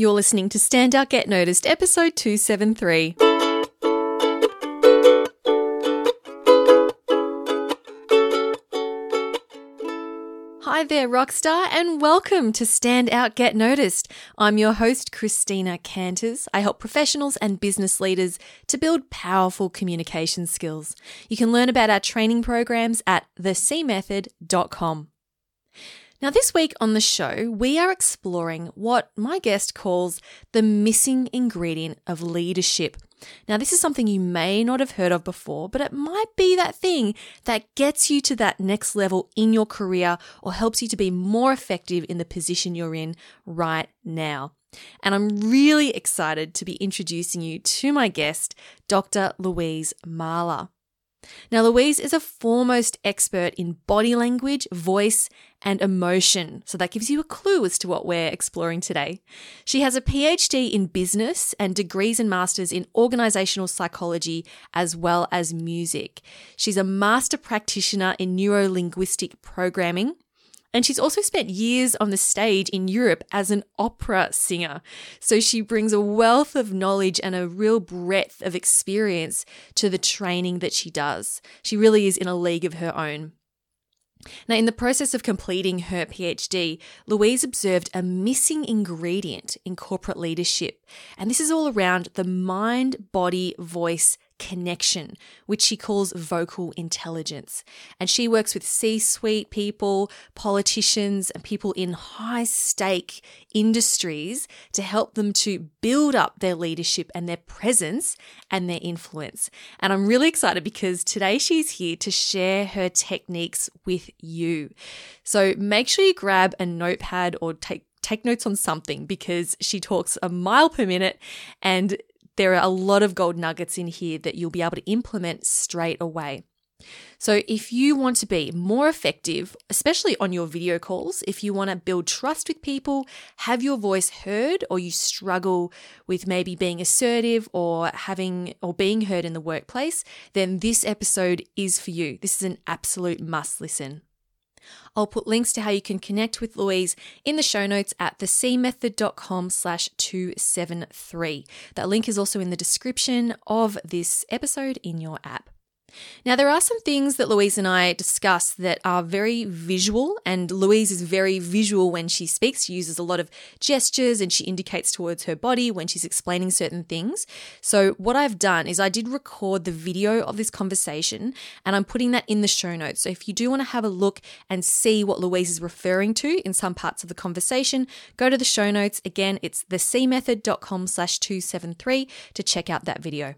You're listening to Stand Out Get Noticed, episode 273. Hi there, Rockstar, and welcome to Stand Out Get Noticed. I'm your host, Christina Canters. I help professionals and business leaders to build powerful communication skills. You can learn about our training programs at thecmethod.com. Now, this week on the show, we are exploring what my guest calls the missing ingredient of leadership. Now, this is something you may not have heard of before, but it might be that thing that gets you to that next level in your career or helps you to be more effective in the position you're in right now. And I'm really excited to be introducing you to my guest, Dr. Louise Mahler. Now, Louise is a foremost expert in body language, voice, and emotion. So that gives you a clue as to what we're exploring today. She has a PhD in business and degrees and masters in organizational psychology as well as music. She's a master practitioner in neuro linguistic programming and she's also spent years on the stage in Europe as an opera singer. So she brings a wealth of knowledge and a real breadth of experience to the training that she does. She really is in a league of her own. Now, in the process of completing her PhD, Louise observed a missing ingredient in corporate leadership. And this is all around the mind body voice connection, which she calls vocal intelligence. And she works with C suite people, politicians, and people in high stake industries to help them to build up their leadership and their presence and their influence. And I'm really excited because today she's here to share her techniques with you. So make sure you grab a notepad or take take notes on something because she talks a mile per minute and there are a lot of gold nuggets in here that you'll be able to implement straight away. So, if you want to be more effective, especially on your video calls, if you want to build trust with people, have your voice heard, or you struggle with maybe being assertive or having or being heard in the workplace, then this episode is for you. This is an absolute must listen. I'll put links to how you can connect with Louise in the show notes at thecmethod.com slash 273. That link is also in the description of this episode in your app. Now, there are some things that Louise and I discuss that are very visual, and Louise is very visual when she speaks. She uses a lot of gestures and she indicates towards her body when she's explaining certain things. So, what I've done is I did record the video of this conversation and I'm putting that in the show notes. So, if you do want to have a look and see what Louise is referring to in some parts of the conversation, go to the show notes. Again, it's thecmethod.com slash 273 to check out that video.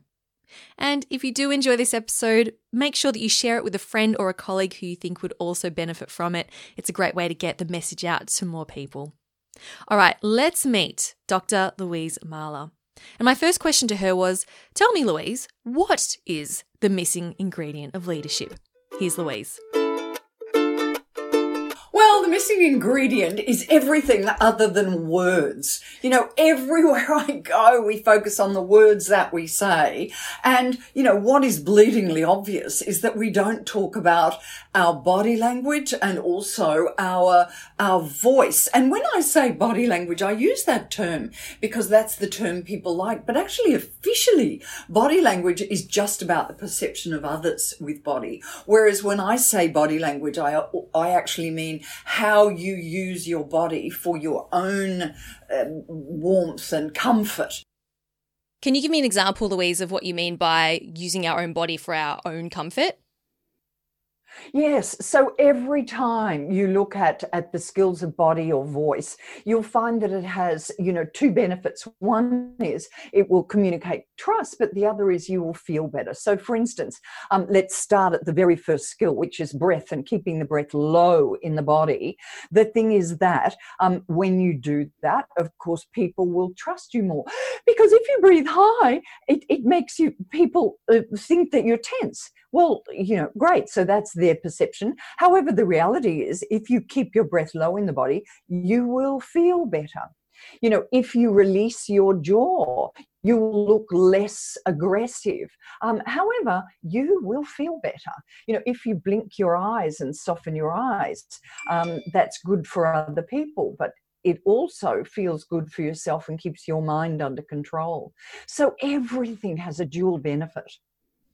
And if you do enjoy this episode, make sure that you share it with a friend or a colleague who you think would also benefit from it. It's a great way to get the message out to more people. All right, let's meet Dr. Louise Mahler. And my first question to her was Tell me, Louise, what is the missing ingredient of leadership? Here's Louise missing ingredient is everything other than words. You know, everywhere I go, we focus on the words that we say. And, you know, what is bleedingly obvious is that we don't talk about our body language and also our, our voice. And when I say body language, I use that term because that's the term people like. But actually, officially, body language is just about the perception of others with body. Whereas when I say body language, I, I actually mean how you use your body for your own um, warmth and comfort. Can you give me an example, Louise, of what you mean by using our own body for our own comfort? Yes. So every time you look at, at the skills of body or voice, you'll find that it has, you know, two benefits. One is it will communicate trust, but the other is you will feel better. So for instance, um, let's start at the very first skill, which is breath and keeping the breath low in the body. The thing is that um, when you do that, of course, people will trust you more. Because if you breathe high, it, it makes you people uh, think that you're tense. Well, you know, great. So that's their perception. However, the reality is if you keep your breath low in the body, you will feel better. You know, if you release your jaw, you will look less aggressive. Um, however, you will feel better. You know, if you blink your eyes and soften your eyes, um, that's good for other people. But it also feels good for yourself and keeps your mind under control. So everything has a dual benefit.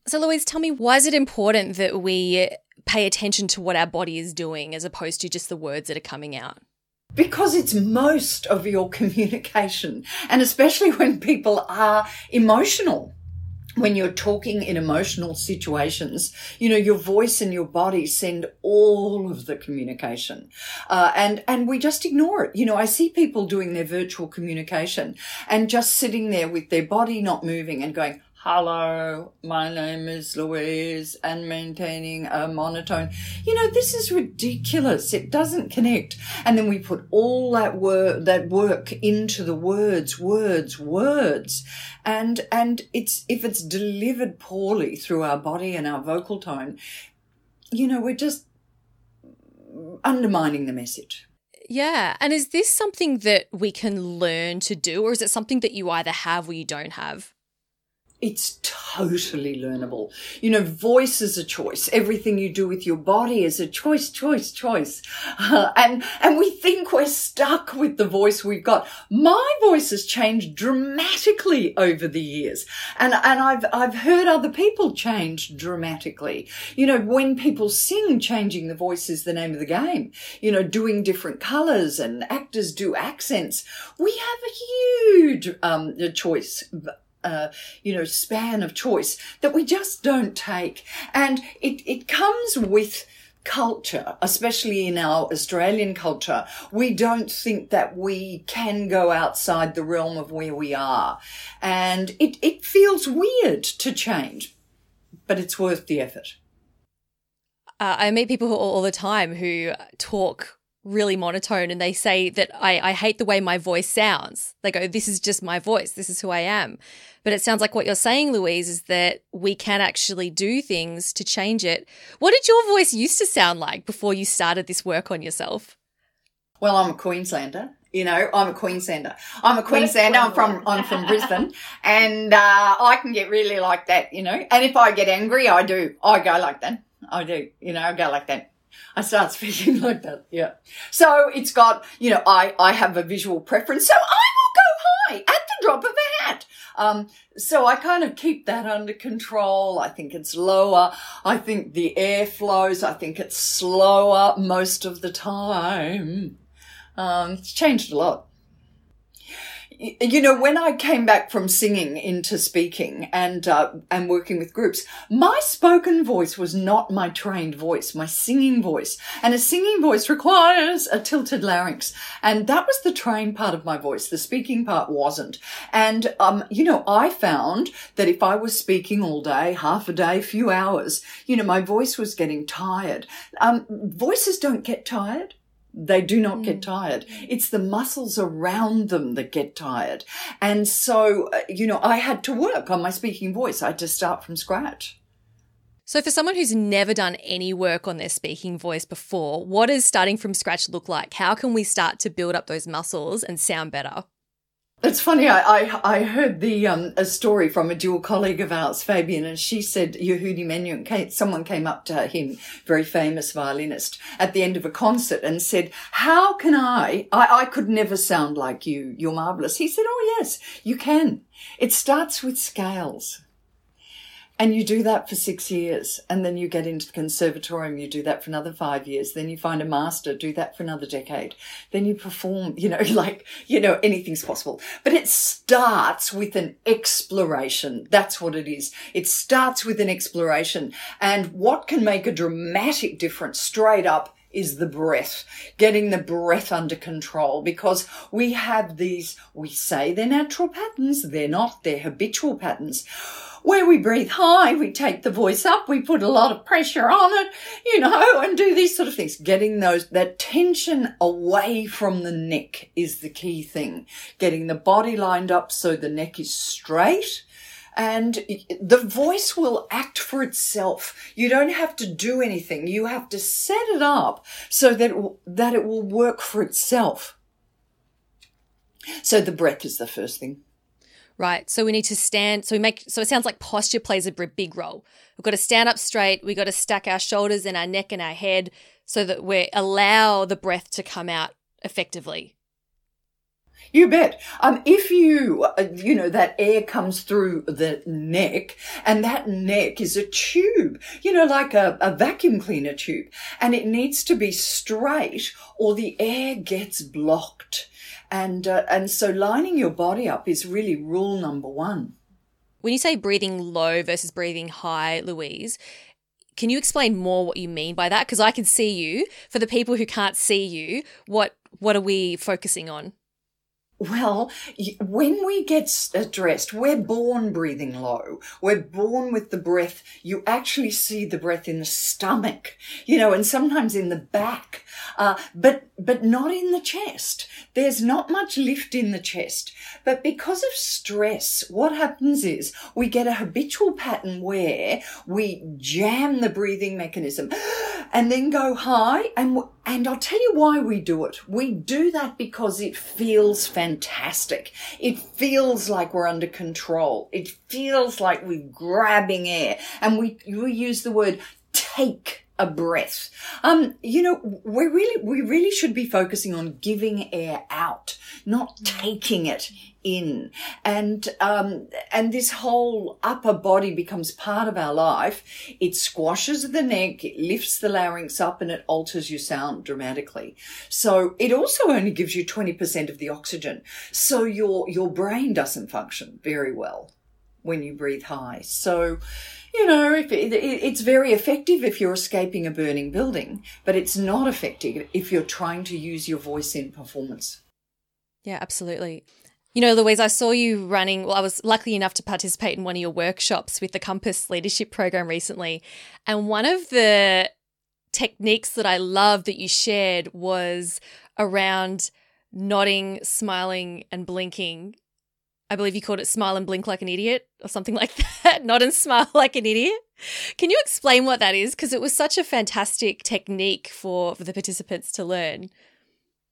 So, Louise, tell me, why is it important that we pay attention to what our body is doing as opposed to just the words that are coming out? Because it's most of your communication, and especially when people are emotional when you're talking in emotional situations, you know, your voice and your body send all of the communication. Uh, and, and we just ignore it. You know, I see people doing their virtual communication and just sitting there with their body not moving and going, hello, my name is Louise, and maintaining a monotone. You know, this is ridiculous. It doesn't connect. And then we put all that work, that work into the words, words, words. And, and it's, if it's delivered poorly through our body and our vocal tone, you know, we're just undermining the message. Yeah. And is this something that we can learn to do, or is it something that you either have or you don't have? It's totally learnable. You know, voice is a choice. Everything you do with your body is a choice, choice, choice. Uh, and, and we think we're stuck with the voice we've got. My voice has changed dramatically over the years. And, and I've, I've heard other people change dramatically. You know, when people sing, changing the voice is the name of the game. You know, doing different colors and actors do accents. We have a huge, um, choice uh, you know, span of choice that we just don't take. And it, it comes with culture, especially in our Australian culture. We don't think that we can go outside the realm of where we are. And it, it feels weird to change, but it's worth the effort. Uh, I meet people all, all the time who talk really monotone and they say that I, I hate the way my voice sounds. They go, This is just my voice. This is who I am. But it sounds like what you're saying, Louise, is that we can actually do things to change it. What did your voice used to sound like before you started this work on yourself? Well, I'm a Queenslander. You know, I'm a Queenslander. I'm a Queenslander. I'm from I'm from Brisbane, and uh, I can get really like that. You know, and if I get angry, I do. I go like that. I do. You know, I go like that. I start speaking like that. Yeah. So it's got, you know, I, I have a visual preference. So I will go high at the drop of a hat. Um, so I kind of keep that under control. I think it's lower. I think the air flows. I think it's slower most of the time. Um, it's changed a lot you know, when I came back from singing into speaking and uh, and working with groups, my spoken voice was not my trained voice, my singing voice, and a singing voice requires a tilted larynx, and that was the trained part of my voice. The speaking part wasn't, and um, you know, I found that if I was speaking all day, half a day, few hours, you know, my voice was getting tired. Um, voices don't get tired they do not mm. get tired. It's the muscles around them that get tired. And so, uh, you know, I had to work on my speaking voice. I had to start from scratch. So, for someone who's never done any work on their speaking voice before, what does starting from scratch look like? How can we start to build up those muscles and sound better? It's funny. I, I, I heard the um, a story from a dual colleague of ours, Fabian, and she said Yehudi Menuhin. Someone came up to him, very famous violinist, at the end of a concert and said, "How can I? I, I could never sound like you. You're marvelous." He said, "Oh yes, you can. It starts with scales." And you do that for six years, and then you get into the conservatorium, you do that for another five years, then you find a master, do that for another decade. Then you perform, you know, like, you know, anything's possible. But it starts with an exploration. That's what it is. It starts with an exploration. And what can make a dramatic difference straight up is the breath, getting the breath under control because we have these, we say they're natural patterns. They're not, they're habitual patterns where we breathe high, we take the voice up, we put a lot of pressure on it, you know, and do these sort of things. Getting those, that tension away from the neck is the key thing. Getting the body lined up so the neck is straight and the voice will act for itself. You don't have to do anything. You have to set it up so that, that it will work for itself. So the breath is the first thing right? So we need to stand. So we make, so it sounds like posture plays a big role. We've got to stand up straight. We've got to stack our shoulders and our neck and our head so that we allow the breath to come out effectively. You bet. Um, if you, uh, you know, that air comes through the neck and that neck is a tube, you know, like a, a vacuum cleaner tube and it needs to be straight or the air gets blocked. And, uh, and so lining your body up is really rule number one. When you say breathing low versus breathing high, Louise, can you explain more what you mean by that? Because I can see you. For the people who can't see you, what what are we focusing on? Well, when we get stressed, we're born breathing low. We're born with the breath. You actually see the breath in the stomach, you know, and sometimes in the back, uh, but, but not in the chest. There's not much lift in the chest. But because of stress, what happens is we get a habitual pattern where we jam the breathing mechanism and then go high. And, and I'll tell you why we do it. We do that because it feels fantastic. It feels like we're under control. It feels like we're grabbing air and we, we use the word take a breath. Um, you know, we really, we really should be focusing on giving air out, not taking it in. And, um, and this whole upper body becomes part of our life. It squashes the neck, it lifts the larynx up and it alters your sound dramatically. So it also only gives you 20% of the oxygen. So your, your brain doesn't function very well when you breathe high. So, you know, it, it's very effective if you're escaping a burning building, but it's not effective if you're trying to use your voice in performance. Yeah, absolutely. You know, Louise, I saw you running. Well, I was lucky enough to participate in one of your workshops with the Compass Leadership Program recently. And one of the techniques that I love that you shared was around nodding, smiling, and blinking I believe you called it smile and blink like an idiot or something like that. Nod and smile like an idiot. Can you explain what that is? Because it was such a fantastic technique for, for the participants to learn.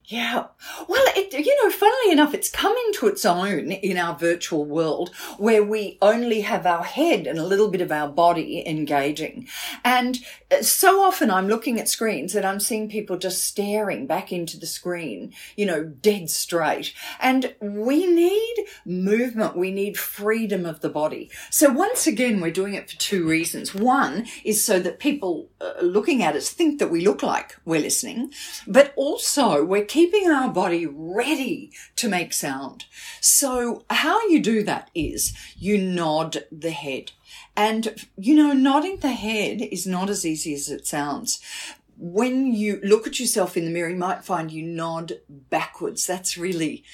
Yeah. Well, it, you know, funnily enough, it's come into its own in our virtual world where we only have our head and a little bit of our body engaging. And uh, so often I'm looking at screens and I'm seeing people just staring back into the screen, you know, dead straight. And we need movement. We need freedom of the body. So once again, we're doing it for two reasons. One is so that people uh, looking at us think that we look like we're listening, but also we're keeping our body ready to make sound. So how you do that is you nod the head. And, you know, nodding the head is not as easy as it sounds when you look at yourself in the mirror, you might find you nod backwards. That's really,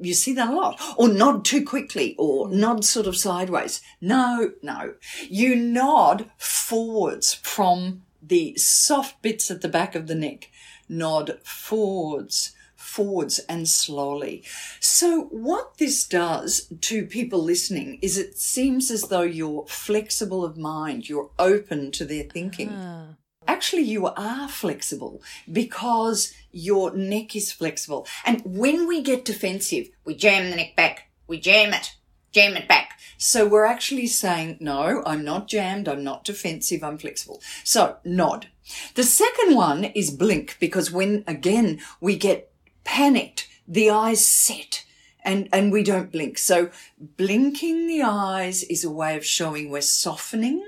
you see that a lot. Or nod too quickly or mm. nod sort of sideways. No, no. You nod forwards from the soft bits at the back of the neck nod forwards, forwards and slowly. So what this does to people listening is it seems as though you're flexible of mind, you're open to their thinking. Ah. Actually, you are flexible because your neck is flexible. And when we get defensive, we jam the neck back, we jam it, jam it back. So we're actually saying, no, I'm not jammed. I'm not defensive. I'm flexible. So nod. The second one is blink because when again we get panicked, the eyes set and, and we don't blink. So blinking the eyes is a way of showing we're softening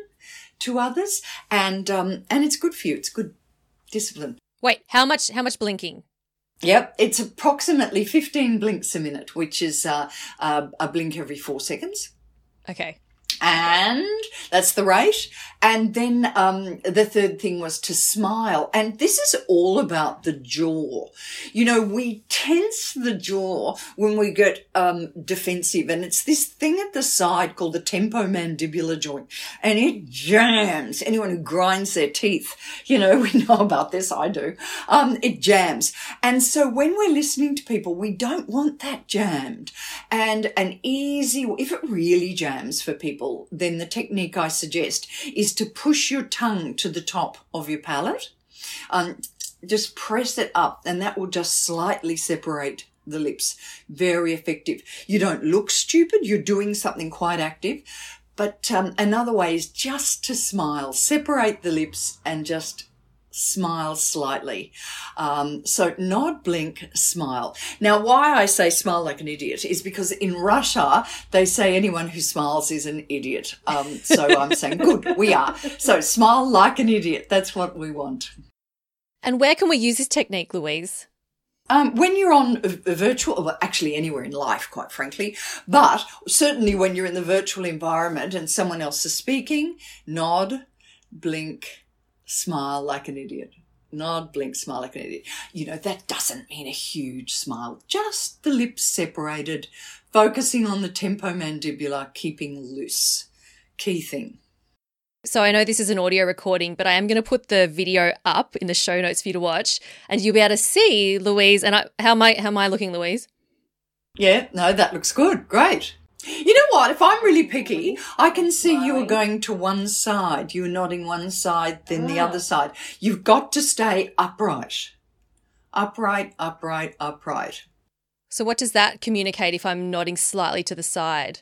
to others and, um, and it's good for you. It's good discipline. Wait, how much, how much blinking? Yep, it's approximately 15 blinks a minute, which is uh, uh, a blink every four seconds. Okay and that's the rate. And then um, the third thing was to smile. And this is all about the jaw. You know, we tense the jaw when we get um, defensive, and it's this thing at the side called the temporomandibular joint, and it jams. Anyone who grinds their teeth, you know, we know about this. I do. Um, it jams, and so when we're listening to people, we don't want that jammed. And an easy, if it really jams for people then the technique I suggest is to push your tongue to the top of your palate. Um, just press it up and that will just slightly separate the lips. Very effective. You don't look stupid. You're doing something quite active. But um, another way is just to smile, separate the lips and just smile slightly. Um, so nod, blink, smile. Now, why I say smile like an idiot is because in Russia, they say anyone who smiles is an idiot. Um, so I'm saying, good, we are. So smile like an idiot. That's what we want. And where can we use this technique, Louise? Um, when you're on a, virtual, well, actually anywhere in life, quite frankly, but certainly when you're in the virtual environment and someone else is speaking, nod, blink, smile like an idiot. Nod, blink, smile like an idiot. You know, that doesn't mean a huge smile, just the lips separated, focusing on the tempo temporomandibular, keeping loose. Key thing. So I know this is an audio recording, but I am going to put the video up in the show notes for you to watch, and you'll be able to see Louise. And I, how am I? How am I looking, Louise? Yeah, no, that looks good. Great. What? If I'm really picky, I can see you are going to one side. You're nodding one side, then the other ah. side. You've got to stay upright. Upright, upright, upright. So, what does that communicate if I'm nodding slightly to the side?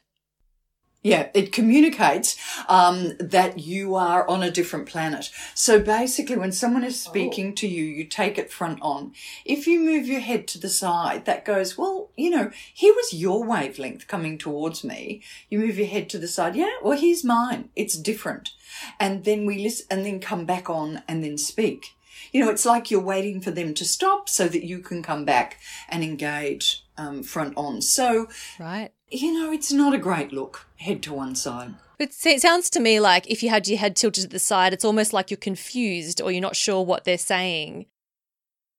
Yeah, it communicates um, that you are on a different planet. So basically, when someone is speaking oh. to you, you take it front on. If you move your head to the side, that goes, well, you know, here was your wavelength coming towards me. You move your head to the side. Yeah, well, here's mine. It's different. And then we listen and then come back on and then speak. You know, it's like you're waiting for them to stop so that you can come back and engage um, front on. So, right you know, it's not a great look, head to one side. It sounds to me like if you had your head tilted to the side, it's almost like you're confused or you're not sure what they're saying.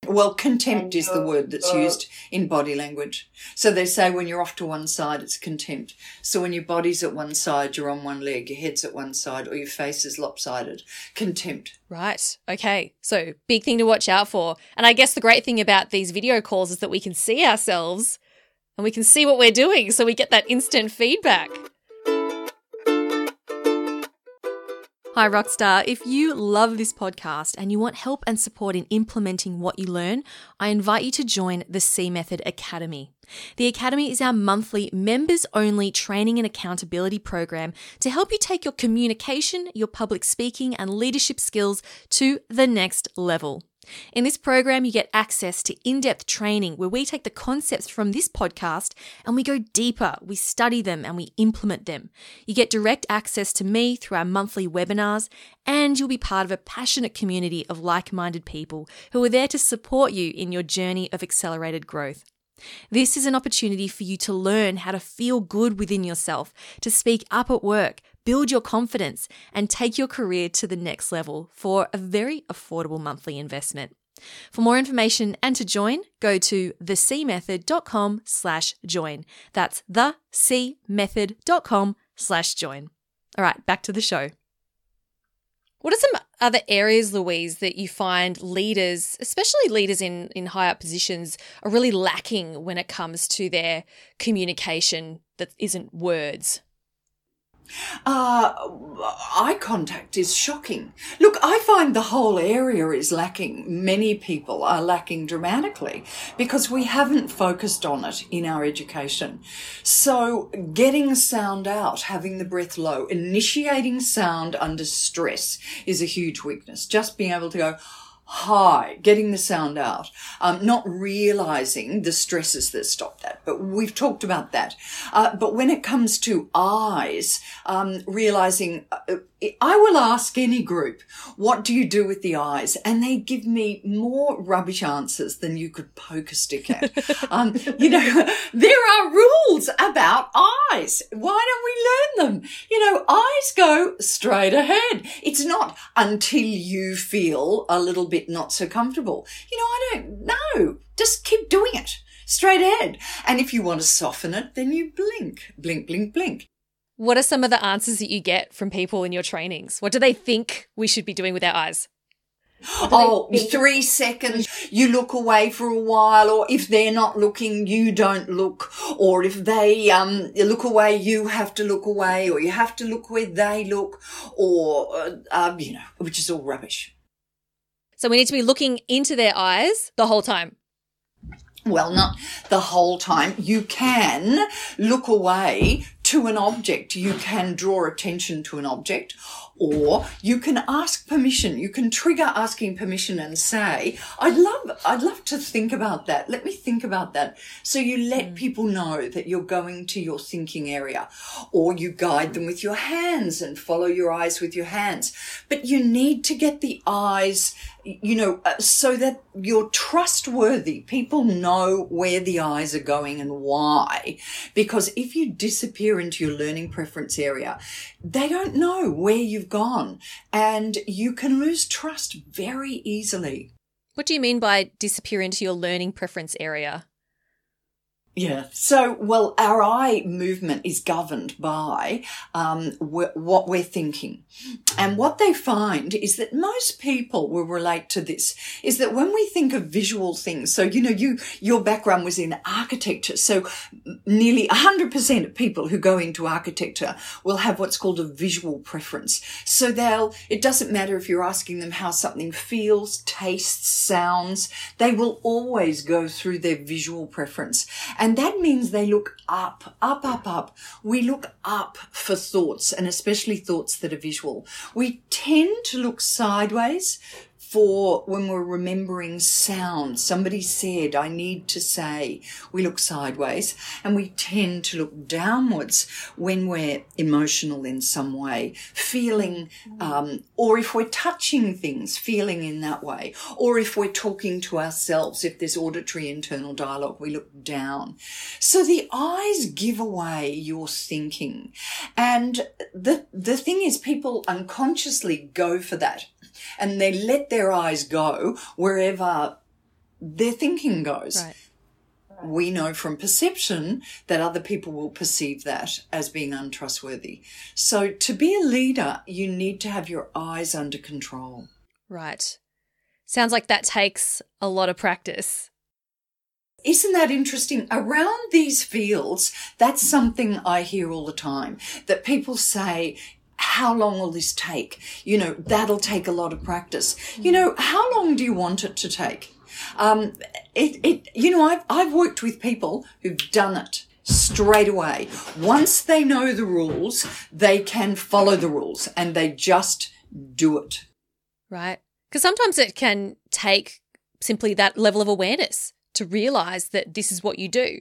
Well, contempt is the word that's uh, used in body language. So they say when you're off to one side, it's contempt. So when your body's at one side, you're on one leg, your head's at one side, or your face is lopsided. Contempt. Right. Okay. So big thing to watch out for. And I guess the great thing about these video calls is that we can see ourselves and we can see what we're doing so we get that instant feedback. Hi, Rockstar. If you love this podcast and you want help and support in implementing what you learn, I invite you to join the C Method Academy. The Academy is our monthly members only training and accountability program to help you take your communication, your public speaking, and leadership skills to the next level. In this program, you get access to in depth training where we take the concepts from this podcast and we go deeper, we study them, and we implement them. You get direct access to me through our monthly webinars, and you'll be part of a passionate community of like minded people who are there to support you in your journey of accelerated growth. This is an opportunity for you to learn how to feel good within yourself, to speak up at work, build your confidence, and take your career to the next level for a very affordable monthly investment. For more information and to join, go to thecmethod.com slash join. That's thecmethod.com slash join. All right, back to the show. What are some other areas, Louise, that you find leaders, especially leaders in, in high up positions, are really lacking when it comes to their communication that isn't words? Uh, eye contact is shocking. Look, I find the whole area is lacking. Many people are lacking dramatically because we haven't focused on it in our education. So getting sound out, having the breath low, initiating sound under stress is a huge weakness. Just being able to go, high, getting the sound out, um, not realizing the stresses that stop that. But we've talked about that. Uh, but when it comes to eyes, um, realizing uh, I will ask any group, what do you do with the eyes? And they give me more rubbish answers than you could poke a stick at. um, you know, there are rules about eyes. Why don't we learn them? You know, eyes go straight ahead. It's not until you feel a little bit not so comfortable. You know, I don't know. Just keep doing it straight ahead. And if you want to soften it, then you blink, blink, blink, blink. What are some of the answers that you get from people in your trainings? What do they think we should be doing with our eyes? Oh, three seconds, you look away for a while, or if they're not looking, you don't look, or if they um, look away, you have to look away, or you have to look where they look, or, uh, um, you know, which is all rubbish. So we need to be looking into their eyes the whole time well, not the whole time. You can look away to an object. You can draw attention to an object or you can ask permission. You can trigger asking permission and say, I'd love, I'd love to think about that. Let me think about that. So you let mm. people know that you're going to your thinking area or you guide them with your hands and follow your eyes with your hands. But you need to get the eyes you know, uh, so that you're trustworthy. People know where the eyes are going and why. Because if you disappear into your learning preference area, they don't know where you've gone and you can lose trust very easily. What do you mean by disappear into your learning preference area? Yeah. So, well, our eye movement is governed by um, wh- what we're thinking. And what they find is that most people will relate to this is that when we think of visual things, so, you know, you, your background was in architecture. So nearly 100% of people who go into architecture will have what's called a visual preference. So they'll, it doesn't matter if you're asking them how something feels, tastes, sounds, they will always go through their visual preference. And and that means they look up, up, up, up. We look up for thoughts and especially thoughts that are visual. We tend to look sideways for when we're remembering sound. Somebody said, I need to say, we look sideways and we tend to look downwards when we're emotional in some way, feeling, um, or if we're touching things, feeling in that way, or if we're talking to ourselves, if there's auditory internal dialogue, we look down. So the eyes give away your thinking. And the, the thing is people unconsciously go for that and they let their eyes go wherever their thinking goes. Right. We know from perception that other people will perceive that as being untrustworthy. So, to be a leader, you need to have your eyes under control. Right. Sounds like that takes a lot of practice. Isn't that interesting? Around these fields, that's something I hear all the time that people say, how long will this take? You know, that'll take a lot of practice. You know, how long do you want it to take? Um, it, it, you know, I've, I've worked with people who've done it straight away. Once they know the rules, they can follow the rules and they just do it. Right. Because sometimes it can take simply that level of awareness to realize that this is what you do.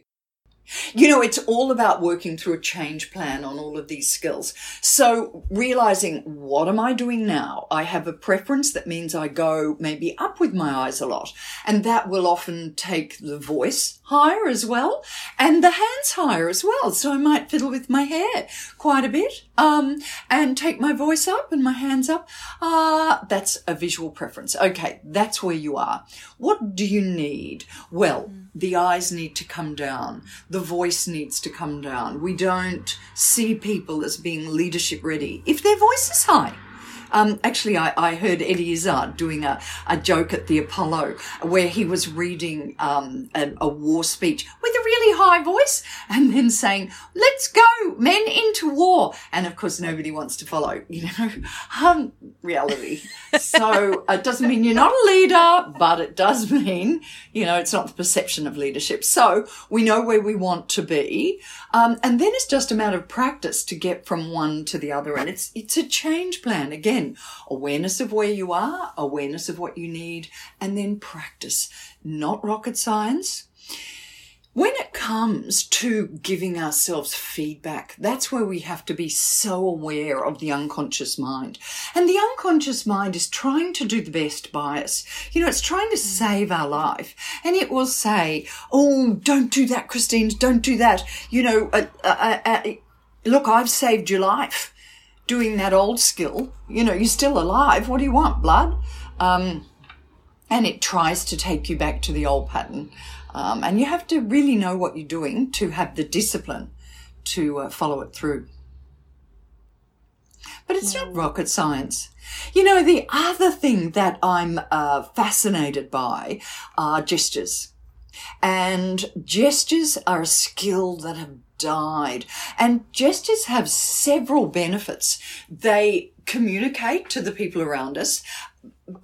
You know, it's all about working through a change plan on all of these skills. So realizing what am I doing now? I have a preference that means I go maybe up with my eyes a lot. And that will often take the voice higher as well and the hands higher as well. So I might fiddle with my hair quite a bit, um, and take my voice up and my hands up. Ah, uh, that's a visual preference. Okay. That's where you are. What do you need? Well, the eyes need to come down the voice needs to come down. We don't see people as being leadership ready if their voice is high. Um, actually, I, I, heard Eddie Izzard doing a, a, joke at the Apollo where he was reading um, a, a, war speech with a really high voice and then saying, let's go, men into war. And of course, nobody wants to follow, you know, um, reality. so it doesn't mean you're not a leader, but it does mean, you know, it's not the perception of leadership. So we know where we want to be. Um, and then it's just a matter of practice to get from one to the other. And it's, it's a change plan. Again, awareness of where you are, awareness of what you need, and then practice. Not rocket science. When it comes to giving ourselves feedback, that's where we have to be so aware of the unconscious mind. And the unconscious mind is trying to do the best by us. You know, it's trying to save our life. And it will say, Oh, don't do that, Christine. Don't do that. You know, uh, uh, uh look, I've saved your life doing that old skill. You know, you're still alive. What do you want? Blood? Um, and it tries to take you back to the old pattern. Um, and you have to really know what you're doing to have the discipline to uh, follow it through. But it's not rocket science. You know, the other thing that I'm uh, fascinated by are gestures. And gestures are a skill that have died. And gestures have several benefits. They communicate to the people around us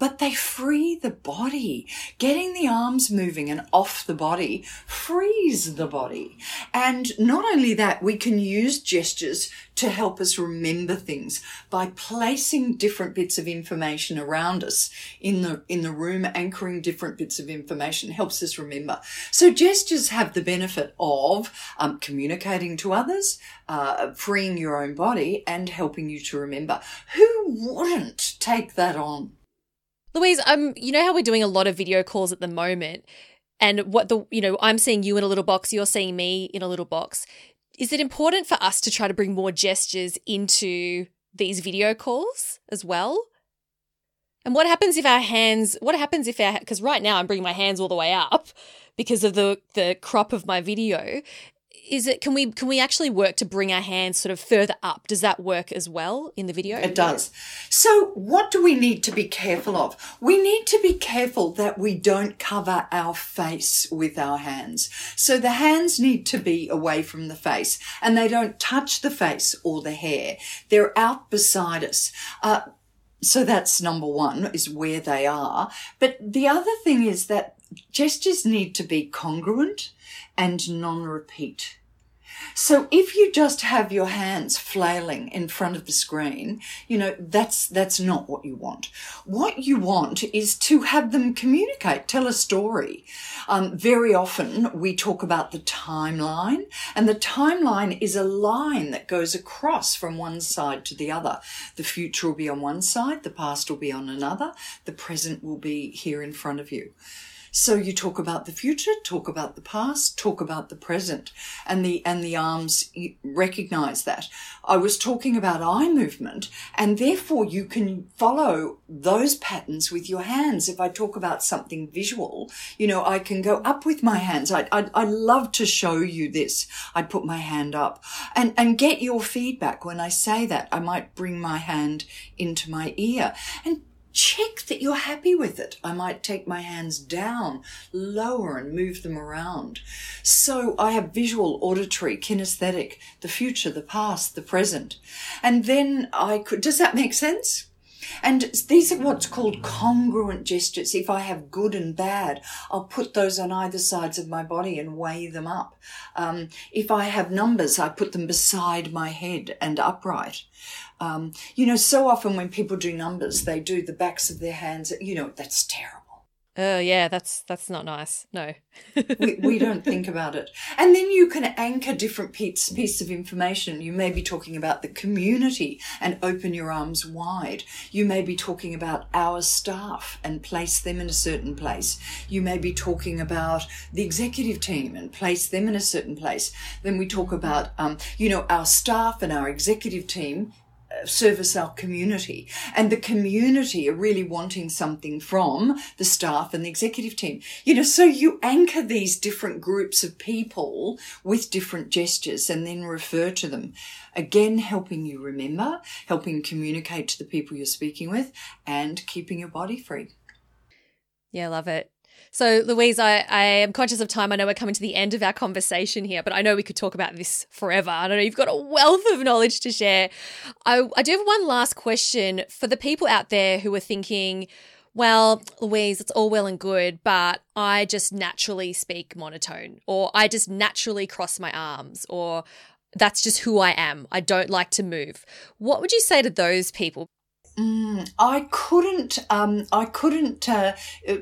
but they free the body. Getting the arms moving and off the body frees the body. And not only that, we can use gestures to help us remember things by placing different bits of information around us in the, in the room, anchoring different bits of information helps us remember. So gestures have the benefit of um, communicating to others, uh, freeing your own body and helping you to remember. Who wouldn't take that on? Louise, um, you know how we're doing a lot of video calls at the moment, and what the you know, I'm seeing you in a little box, you're seeing me in a little box. Is it important for us to try to bring more gestures into these video calls as well? And what happens if our hands? What happens if our? Because right now I'm bringing my hands all the way up because of the the crop of my video is it can we can we actually work to bring our hands sort of further up? Does that work as well in the video? It does. So what do we need to be careful of? We need to be careful that we don't cover our face with our hands. So the hands need to be away from the face and they don't touch the face or the hair. They're out beside us. Uh, so that's number one is where they are. But the other thing is that gestures need to be congruent and non-repeat. So if you just have your hands flailing in front of the screen, you know, that's, that's not what you want. What you want is to have them communicate, tell a story. Um, very often we talk about the timeline and the timeline is a line that goes across from one side to the other. The future will be on one side, the past will be on another, the present will be here in front of you. So you talk about the future, talk about the past, talk about the present, and the and the arms recognize that. I was talking about eye movement, and therefore you can follow those patterns with your hands. If I talk about something visual, you know, I can go up with my hands. I I, I love to show you this. I'd put my hand up and and get your feedback when I say that. I might bring my hand into my ear and check that you're happy with it. I might take my hands down, lower and move them around. So I have visual, auditory, kinesthetic, the future, the past, the present. And then I could, does that make sense? And these are what's called congruent gestures. If I have good and bad, I'll put those on either sides of my body and weigh them up. Um, if I have numbers, I put them beside my head and upright. Um, you know, so often when people do numbers, they do the backs of their hands. You know, that's terrible. Oh yeah, that's that's not nice. No, we, we don't think about it. And then you can anchor different piece piece of information. You may be talking about the community and open your arms wide. You may be talking about our staff and place them in a certain place. You may be talking about the executive team and place them in a certain place. Then we talk about, um, you know, our staff and our executive team service our community. And the community are really wanting something from the staff and the executive team. You know, so you anchor these different groups of people with different gestures and then refer to them. Again, helping you remember, helping communicate to the people you're speaking with and keeping your body free. Yeah, love it. So, Louise, I, I am conscious of time. I know we're coming to the end of our conversation here, but I know we could talk about this forever. I know, you've got a wealth of knowledge to share. I, I do have one last question for the people out there who are thinking, well, Louise, it's all well and good, but I just naturally speak monotone, or I just naturally cross my arms, or that's just who I am. I don't like to move. What would you say to those people? Mm, I couldn't. Um, I couldn't uh,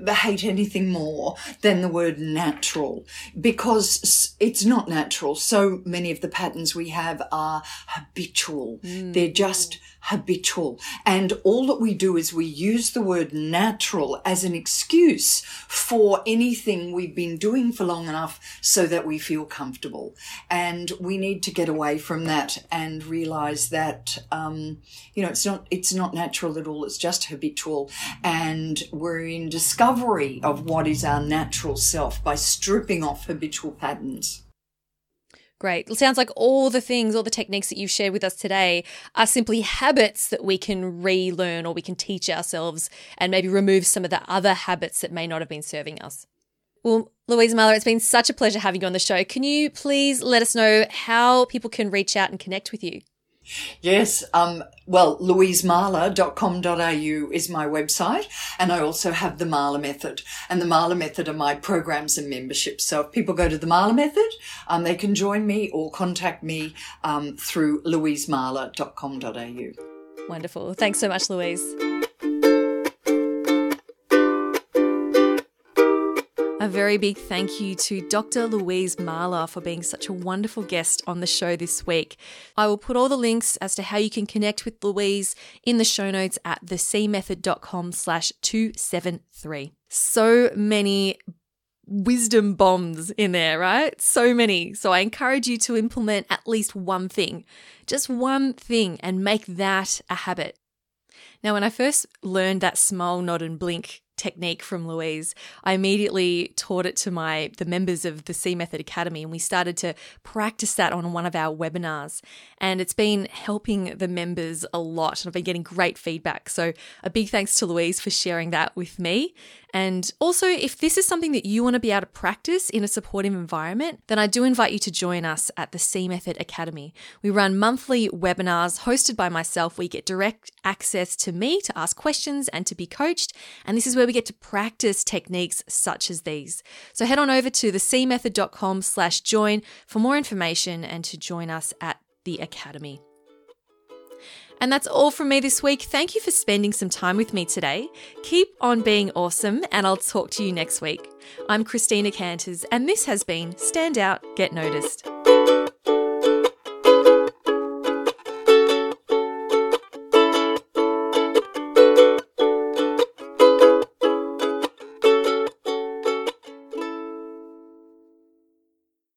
hate anything more than the word natural because it's not natural. So many of the patterns we have are habitual. Mm. They're just habitual. And all that we do is we use the word natural as an excuse for anything we've been doing for long enough so that we feel comfortable. And we need to get away from that and realize that, um, you know, it's not, it's not natural at all. It's just habitual. And we're in discovery of what is our natural self by stripping off habitual patterns. Great. It sounds like all the things, all the techniques that you've shared with us today are simply habits that we can relearn or we can teach ourselves and maybe remove some of the other habits that may not have been serving us. Well, Louise Mahler, it's been such a pleasure having you on the show. Can you please let us know how people can reach out and connect with you? Yes. Um, well, louisemahler.com.au is my website. And I also have the Mahler Method. And the Mahler Method are my programs and memberships. So if people go to the Mahler Method, um, they can join me or contact me um, through louisemahler.com.au. Wonderful. Thanks so much, Louise. A very big thank you to Dr. Louise Mahler for being such a wonderful guest on the show this week. I will put all the links as to how you can connect with Louise in the show notes at thecmethod.com slash 273. So many wisdom bombs in there, right? So many. So I encourage you to implement at least one thing, just one thing, and make that a habit. Now, when I first learned that smile, nod, and blink technique from Louise, I immediately taught it to my the members of the C Method Academy and we started to practice that on one of our webinars. And it's been helping the members a lot and I've been getting great feedback. So a big thanks to Louise for sharing that with me. And also, if this is something that you want to be able to practice in a supportive environment, then I do invite you to join us at the C Method Academy. We run monthly webinars hosted by myself. We get direct access to me to ask questions and to be coached. And this is where we get to practice techniques such as these. So head on over to thecmethod.com slash join for more information and to join us at the Academy. And that's all from me this week. Thank you for spending some time with me today. Keep on being awesome, and I'll talk to you next week. I'm Christina Canters, and this has been Stand Out, Get Noticed.